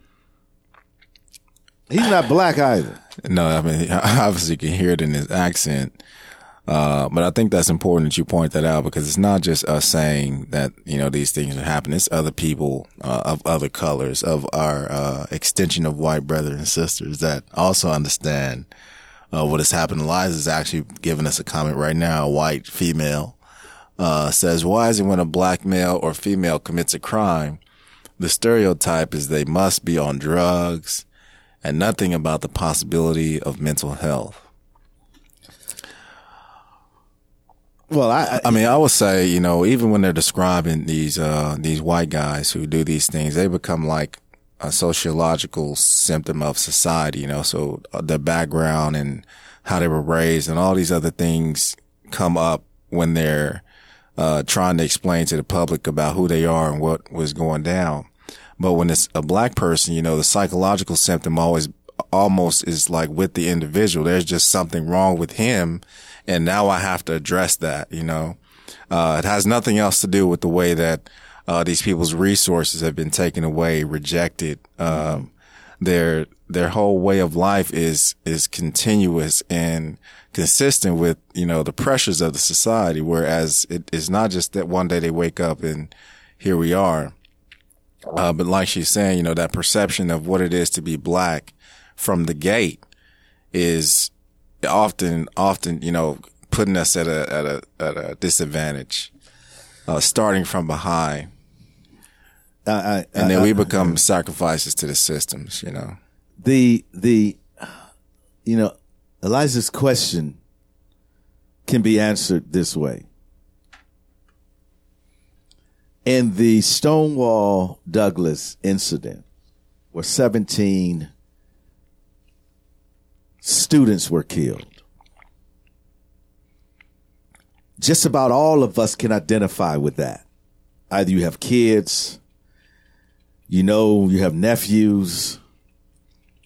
He's not black either. No, I mean, obviously you can hear it in his accent. Uh, but I think that's important that you point that out because it's not just us saying that, you know, these things are happening. It's other people, uh, of other colors, of our, uh, extension of white brothers and sisters that also understand, uh, what has happened. Liza is actually giving us a comment right now. A white female, uh, says, why is it when a black male or female commits a crime, the stereotype is they must be on drugs and nothing about the possibility of mental health. Well, I, I mean, I would say, you know, even when they're describing these, uh, these white guys who do these things, they become like a sociological symptom of society, you know, so uh, their background and how they were raised and all these other things come up when they're, uh, trying to explain to the public about who they are and what was going down. But when it's a black person, you know, the psychological symptom always almost is like with the individual. There's just something wrong with him. And now I have to address that, you know. Uh, it has nothing else to do with the way that, uh, these people's resources have been taken away, rejected. Um, their, their whole way of life is, is continuous and consistent with, you know, the pressures of the society. Whereas it is not just that one day they wake up and here we are. Uh, but like she's saying, you know, that perception of what it is to be black from the gate is often, often, you know, putting us at a at a at a disadvantage, uh, starting from behind, I, I, and then I- we become sacrifices to the systems. You know, the the you know Eliza's question can be answered this way. In the Stoneman Douglas incident, where 17 students were killed, just about all of us can identify with that. Either you have kids, you know, you have nephews,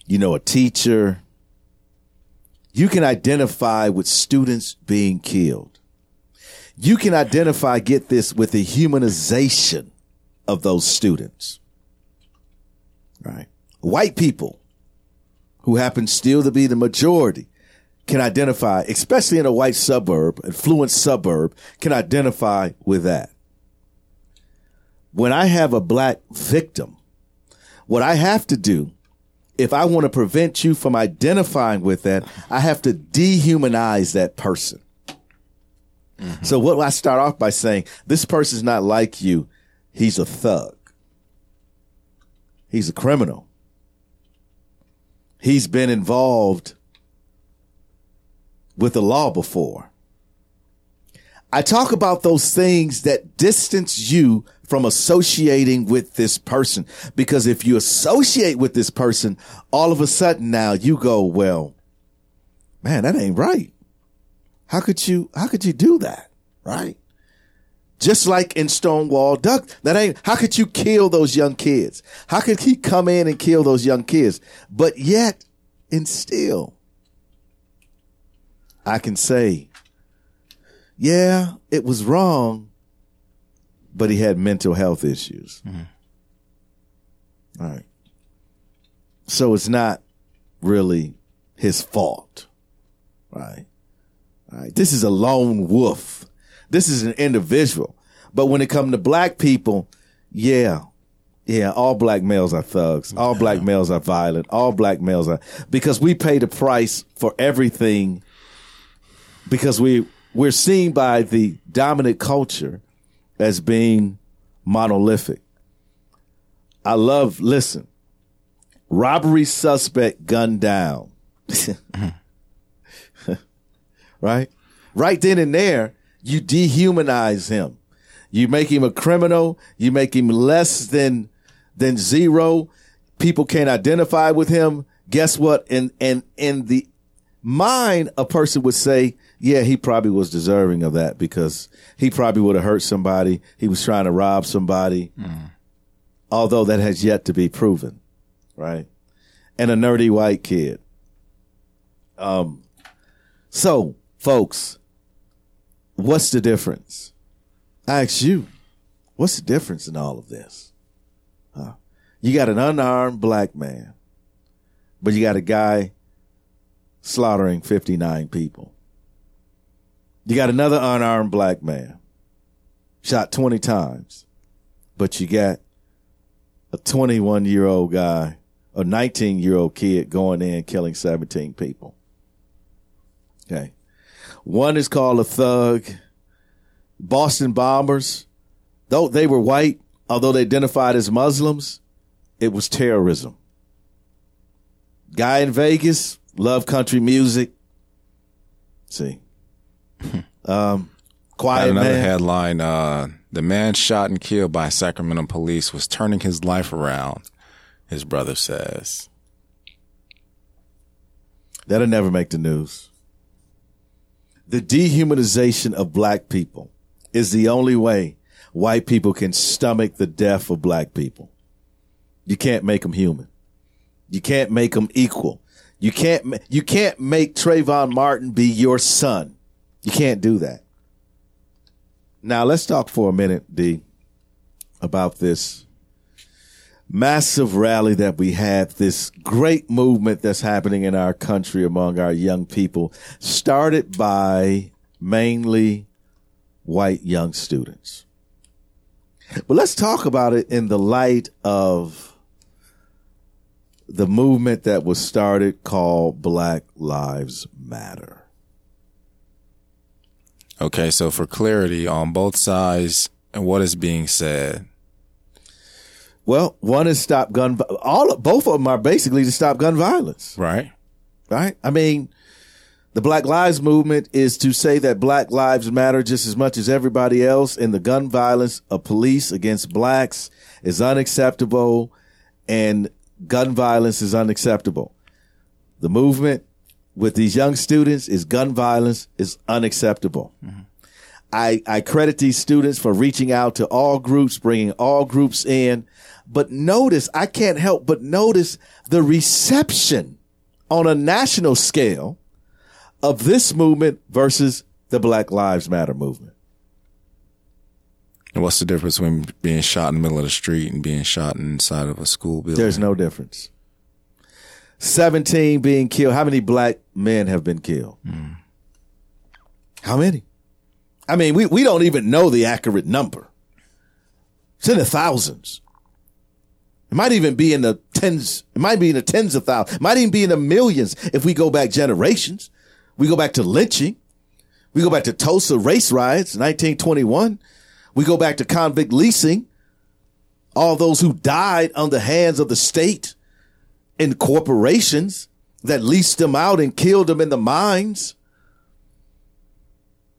you know, a teacher. You can identify with students being killed. You can identify, get this, with the humanization of those students. Right? White people who happen still to be the majority can identify, especially in a white suburb, affluent suburb, can identify with that. When I have a black victim, what I have to do, if I want to prevent you from identifying with that, I have to dehumanize that person. Mm-hmm. So what I start off by saying, this person's not like you. He's a thug. He's a criminal. He's been involved with the law before. I talk about those things that distance you from associating with this person. Because if you associate with this person, all of a sudden now you go, well, man, that ain't right. How could you, how could you do that? Right? Just like in Stonewall Duck, that ain't, how could you kill those young kids? How could he come in and kill those young kids? But yet, and still, I can say, yeah, it was wrong, but he had mental health issues. Mm-hmm. All right. So it's not really his fault. Right. Right. This is a lone wolf. This is an individual. But when it comes to black people, yeah. Yeah, all black males are thugs. All black males are violent. All black males are because we pay the price for everything because we we're seen by the dominant culture as being monolithic. I love listen. Robbery suspect gunned down. right? Right then and there, you dehumanize him. You make him a criminal. You make him less than than zero. People can't identify with him. Guess what? In in in the mind, a person would say, "Yeah, he probably was deserving of that because he probably would have hurt somebody. He was trying to rob somebody." Although that has yet to be proven, right? And a nerdy white kid. Um. So, folks, what's the difference? I ask you, what's the difference in all of this? Huh? You got an unarmed black man, but you got a guy slaughtering 59 people. You got another unarmed black man, shot 20 times, but you got a 21 year old guy, a 19 year old kid going in killing 17 people. Okay. One is called a thug. Boston bombers, though they were white, although they identified as Muslims, it was terrorism. Guy in Vegas, love country music. See. Um, quiet another man. headline: uh, The man shot and killed by Sacramento police was turning his life around. His brother says. That'll never make the news. The dehumanization of black people is the only way white people can stomach the death of black people. You can't make them human. You can't make them equal. You can't, you can't make Trayvon Martin be your son. You can't do that. Now let's talk for a minute, D, about this massive rally that we had, this great movement that's happening in our country among our young people, started by mainly white young students. But let's talk about it in the light of the movement that was started called Black Lives Matter. Okay, so for clarity on both sides and what is being said. Well, one is stop gun. All both of them are basically to stop gun violence. Right. Right. I mean, the Black Lives Movement is to say that Black lives matter just as much as everybody else, and the gun violence of police against blacks is unacceptable, and gun violence is unacceptable. The movement with these young students is gun violence is unacceptable. Mm-hmm. I, I credit these students for reaching out to all groups, bringing all groups in. But notice, I can't help but notice the reception on a national scale of this movement versus the Black Lives Matter movement. And what's the difference between being shot in the middle of the street and being shot inside of a school building? There's no difference. 17 being killed. How many black men have been killed? Hmm. How many? I mean, we, we don't even know the accurate number. It's in the thousands. It might even be in the tens. It might be in the tens of thousands. It might even be in the millions if we go back generations. We go back to lynching. We go back to Tulsa race riots, 1921. We go back to convict leasing. All those who died on the hands of the state and corporations that leased them out and killed them in the mines,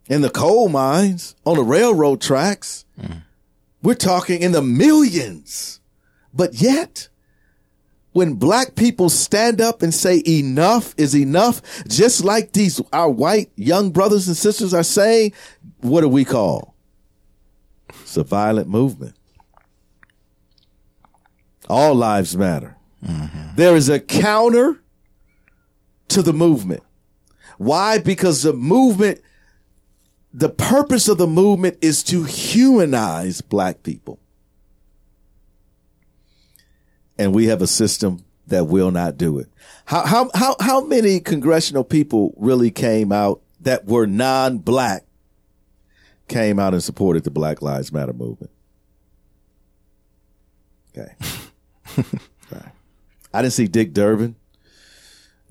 in the coal mines, on the railroad tracks. Mm. We're talking in the millions. But yet, when black people stand up and say enough is enough, just like these, our white young brothers and sisters are saying, what do we call? It's a violent movement. All lives matter. Mm-hmm. There is a counter to the movement. Why? Because the movement, the purpose of the movement is to humanize black people. And we have a system that will not do it. How, how, how, how many congressional people really came out that were non-black came out and supported the Black Lives Matter movement? Okay. Right. I didn't see Dick Durbin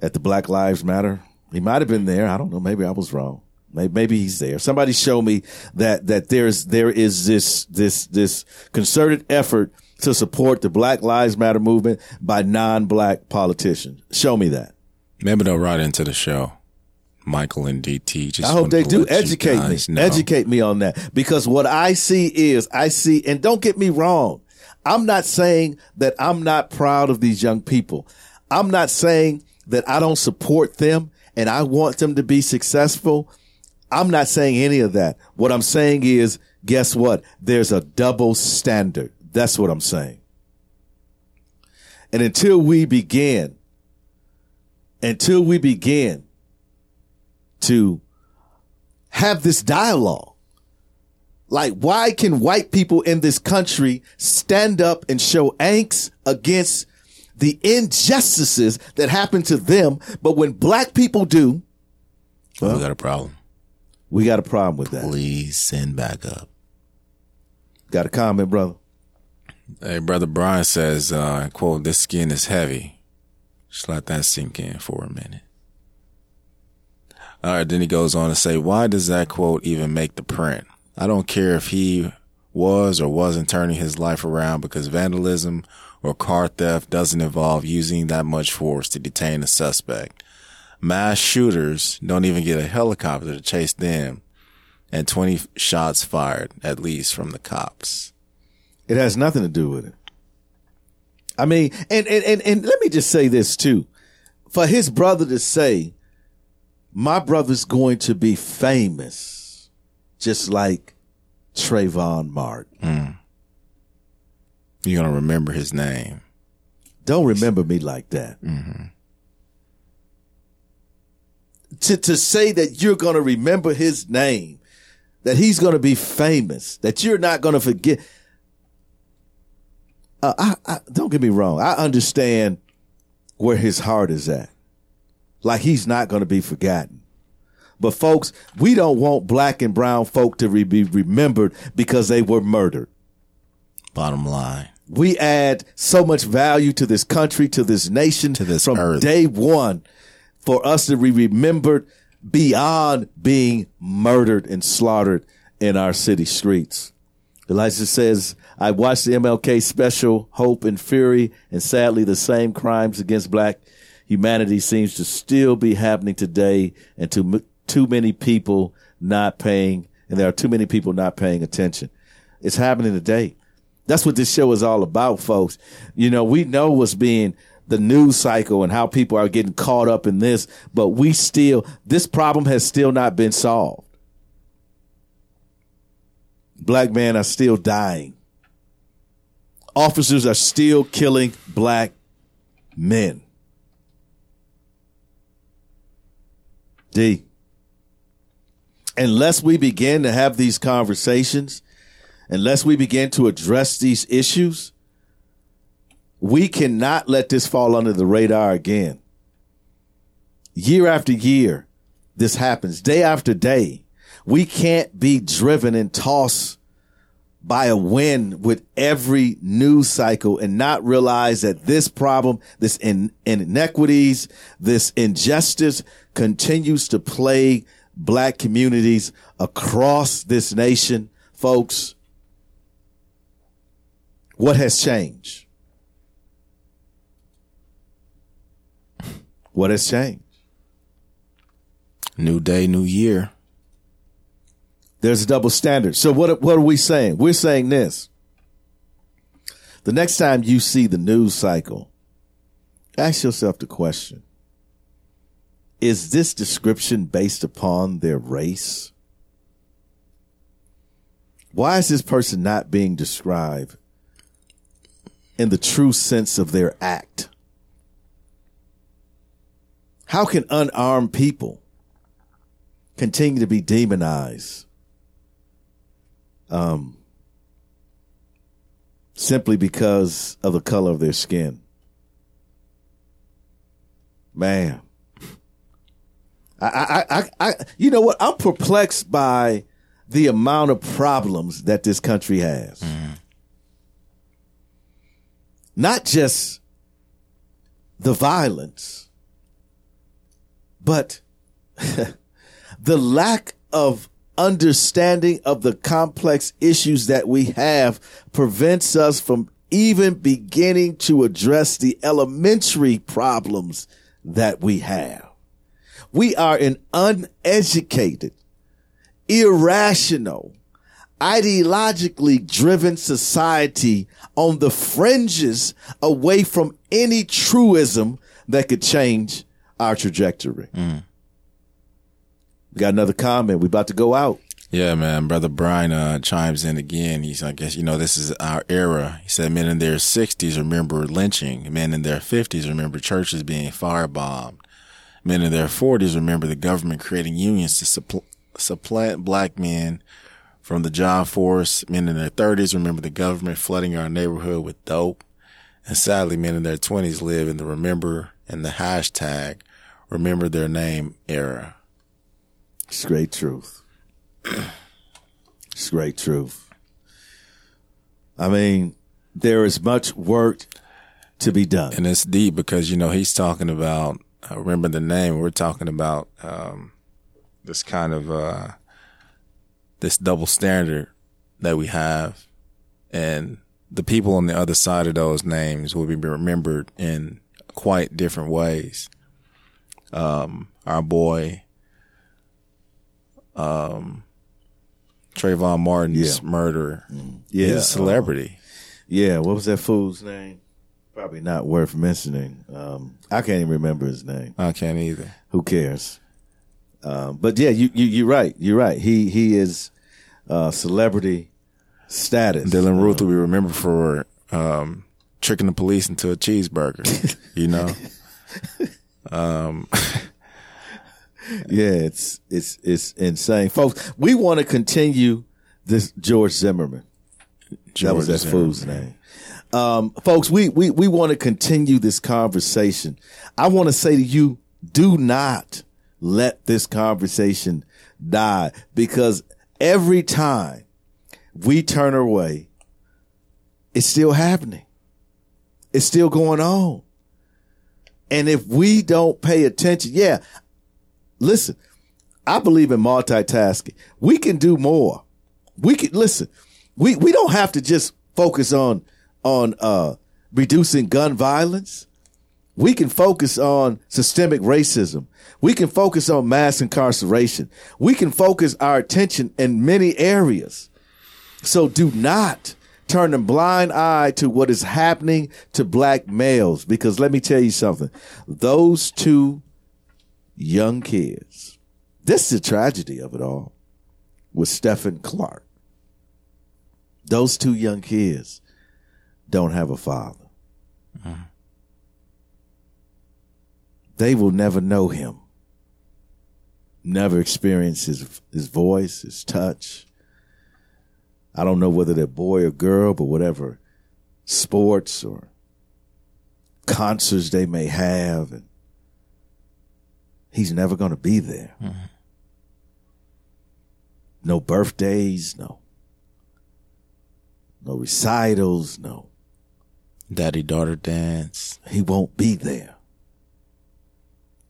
at the Black Lives Matter. He might have been there. I don't know. Maybe I was wrong. Maybe, maybe he's there. Somebody show me that that there's there is this this this concerted effort to support the Black Lives Matter movement by non-black politicians. Show me that. Maybe they'll write into the show. Michael and DT. Just I hope they do educate me. know. Educate me on that because what I see is I see, and don't get me wrong. I'm not saying that I'm not proud of these young people. I'm not saying that I don't support them and I want them to be successful. I'm not saying any of that. What I'm saying is, guess what? There's a double standard. That's what I'm saying. And until we begin, until we begin to have this dialogue. Like, why can white people in this country stand up and show angst against the injustices that happen to them? But when black people do, we got a problem. We got a problem with that. Please send back up. Got a comment, brother? Hey, brother Brian says, uh, quote, this skin is heavy. Just let that sink in for a minute. All right. Then he goes on to say, why does that quote even make the print? I don't care if he was or wasn't turning his life around because vandalism or car theft doesn't involve using that much force to detain a suspect. Mass shooters don't even get a helicopter to chase them and 20 shots fired at least from the cops. It has nothing to do with it. I mean, and, and, and, and let me just say this too. For his brother to say, my brother's going to be famous, just like Trayvon Martin. Hmm. You're going to remember his name. Don't remember me like that. Mm-hmm. To, to say that you're going to remember his name, that he's going to be famous, that you're not going to forget. Uh, I, I, don't get me wrong. I understand where his heart is at. Like he's not going to be forgotten. But folks, we don't want black and brown folk to re- be remembered because they were murdered. Bottom line. We add so much value to this country, to this nation, to this from earth. day one for us to be remembered beyond being murdered and slaughtered in our city streets. Elijah says, I watched the MLK special, Hope and Fury, and sadly the same crimes against black humanity seems to still be happening today and to too many people not paying, and there are too many people not paying attention. It's happening today. That's what this show is all about, folks. You know, we know what's being the news cycle and how people are getting caught up in this, but we still, this problem has still not been solved. Black men are still dying. Officers are still killing black men. D. Unless we begin to have these conversations, unless we begin to address these issues, we cannot let this fall under the radar again. Year after year, this happens day after day. We can't be driven and tossed by a wind with every news cycle and not realize that this problem, this in, inequities, this injustice continues to plague black communities across this nation. Folks, what has changed? What has changed? New day, new year. There's a double standard. So what what are we saying? We're saying this. The next time you see the news cycle, ask yourself the question. Is this description based upon their race? Why is this person not being described in the true sense of their act? How can unarmed people continue to be demonized um, simply because of the color of their skin? Man, I, I, I, I, you know what? I'm perplexed by the amount of problems that this country has. Mm-hmm. Not just the violence, but the lack of understanding of the complex issues that we have prevents us from even beginning to address the elementary problems that we have. We are an uneducated, irrational, ideologically driven society on the fringes away from any truism that could change our trajectory. Mm. We got another comment. We about to go out. Yeah, man. Brother Brian uh, chimes in again. He's, I guess, you know, this is our era. He said men in their 60s remember lynching. Men in their 50s remember churches being firebombed. Men in their 40s remember the government creating unions to suppl- supplant black men from the job force. Men in their 30s remember the government flooding our neighborhood with dope. And sadly, men in their 20s live in the remember and the hashtag remember their name era. Great truth. it's great truth. I mean, there is much work to be done. And it's deep because, you know, he's talking about, uh, remember the name, we're talking about, um, this kind of, uh, this double standard that we have. And the people on the other side of those names will be remembered in quite different ways. Um, our boy, um, Trayvon Martin's Yeah. murder Yeah, is a celebrity. Yeah, what was that fool's name? Probably not worth mentioning. Um, I can't even remember his name. I can't either. Who cares? Um, but yeah, you, you you're right. You're right. He he is uh, celebrity status. Dylann Roof will be remembered for um, tricking the police into a cheeseburger. you know, um, yeah, it's it's it's insane, folks. We want to continue this George Zimmerman. that was George that fool's name. Um, folks, we we we want to continue this conversation. I want to say to you, do not let this conversation die because every time we turn away, it's still happening. It's still going on. And if we don't pay attention, yeah, listen, I believe in multitasking. We can do more. We can listen. We we don't have to just focus on on uh reducing gun violence. We can focus on systemic racism. We can focus on mass incarceration. We can focus our attention in many areas. So do not turn a blind eye to what is happening to black males because let me tell you something. Those two young kids, this is the tragedy of it all with Stephon Clark. Those two young kids don't have a father. Uh-huh. They will never know him. Never experience his his voice, his touch. I don't know whether they're boy or girl, but whatever sports or concerts they may have, and he's never going to be there. Mm-hmm. No birthdays, no, no recitals, no daddy daughter dance. He won't be there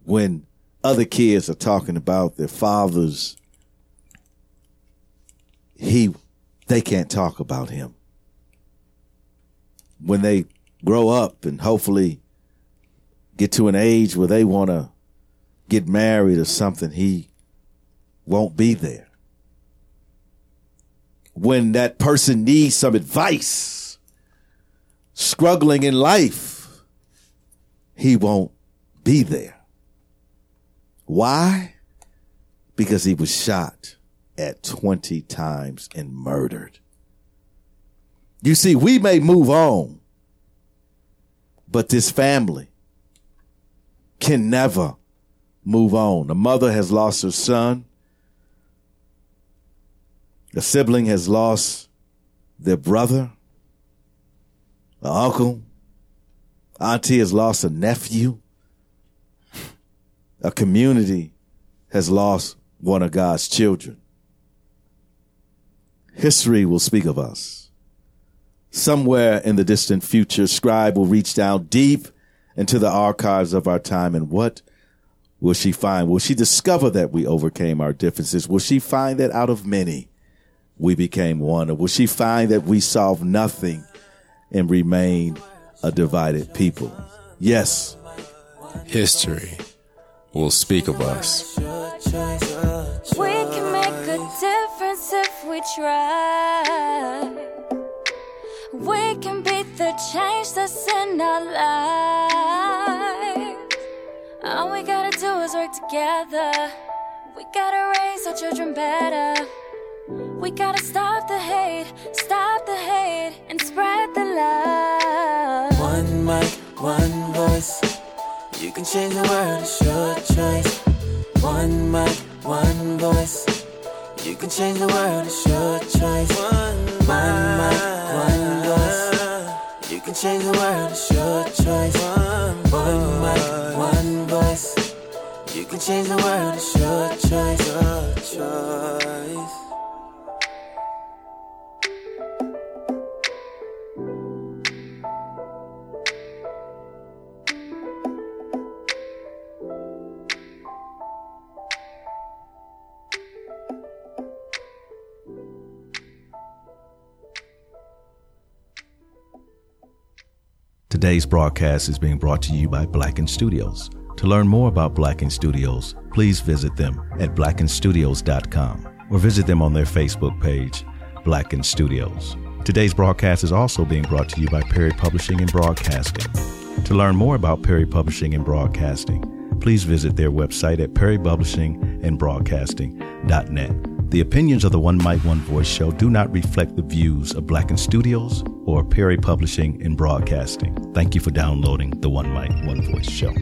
when other kids are talking about their fathers. He they can't talk about him. When they grow up and hopefully get to an age where they want to get married or something, he won't be there. When that person needs some advice, struggling in life, he won't be there. Why? Because he was shot at 20 times and murdered. You see, we may move on, but this family can never move on. A mother has lost her son. A sibling has lost their brother, an uncle. Auntie has lost a nephew. A community has lost one of God's children. History will speak of us. Somewhere in the distant future, scribe will reach down deep into the archives of our time and what will she find? Will she discover that we overcame our differences? Will she find that out of many we became one? Or will she find that we solved nothing and remained a divided people? Yes. History will speak of us. We can make a difference if we try. We can beat the change that's in our lives. All we gotta do is work together. We gotta raise our children better. We gotta stop the hate, stop the hate, and spread the love. One mic, one voice. You can change the world, it's your choice. One mic, one voice. You can change the world, it's your choice. One mic, one voice. You can change the world, it's your choice. One mic, one voice. You can change the world, it's your choice. Your choice. Today's broadcast is being brought to you by Blacken Studios. To learn more about Blacken Studios, please visit them at blackenstudios.com or visit them on their Facebook page, Blacken Studios. Today's broadcast is also being brought to you by Perry Publishing and Broadcasting. To learn more about Perry Publishing and Broadcasting, please visit their website at perrypublishingandbroadcasting.net. The opinions of the One Mic, One Voice show do not reflect the views of Blacken Studios or Perry Publishing and Broadcasting. Thank you for downloading the One Mic, One Voice show.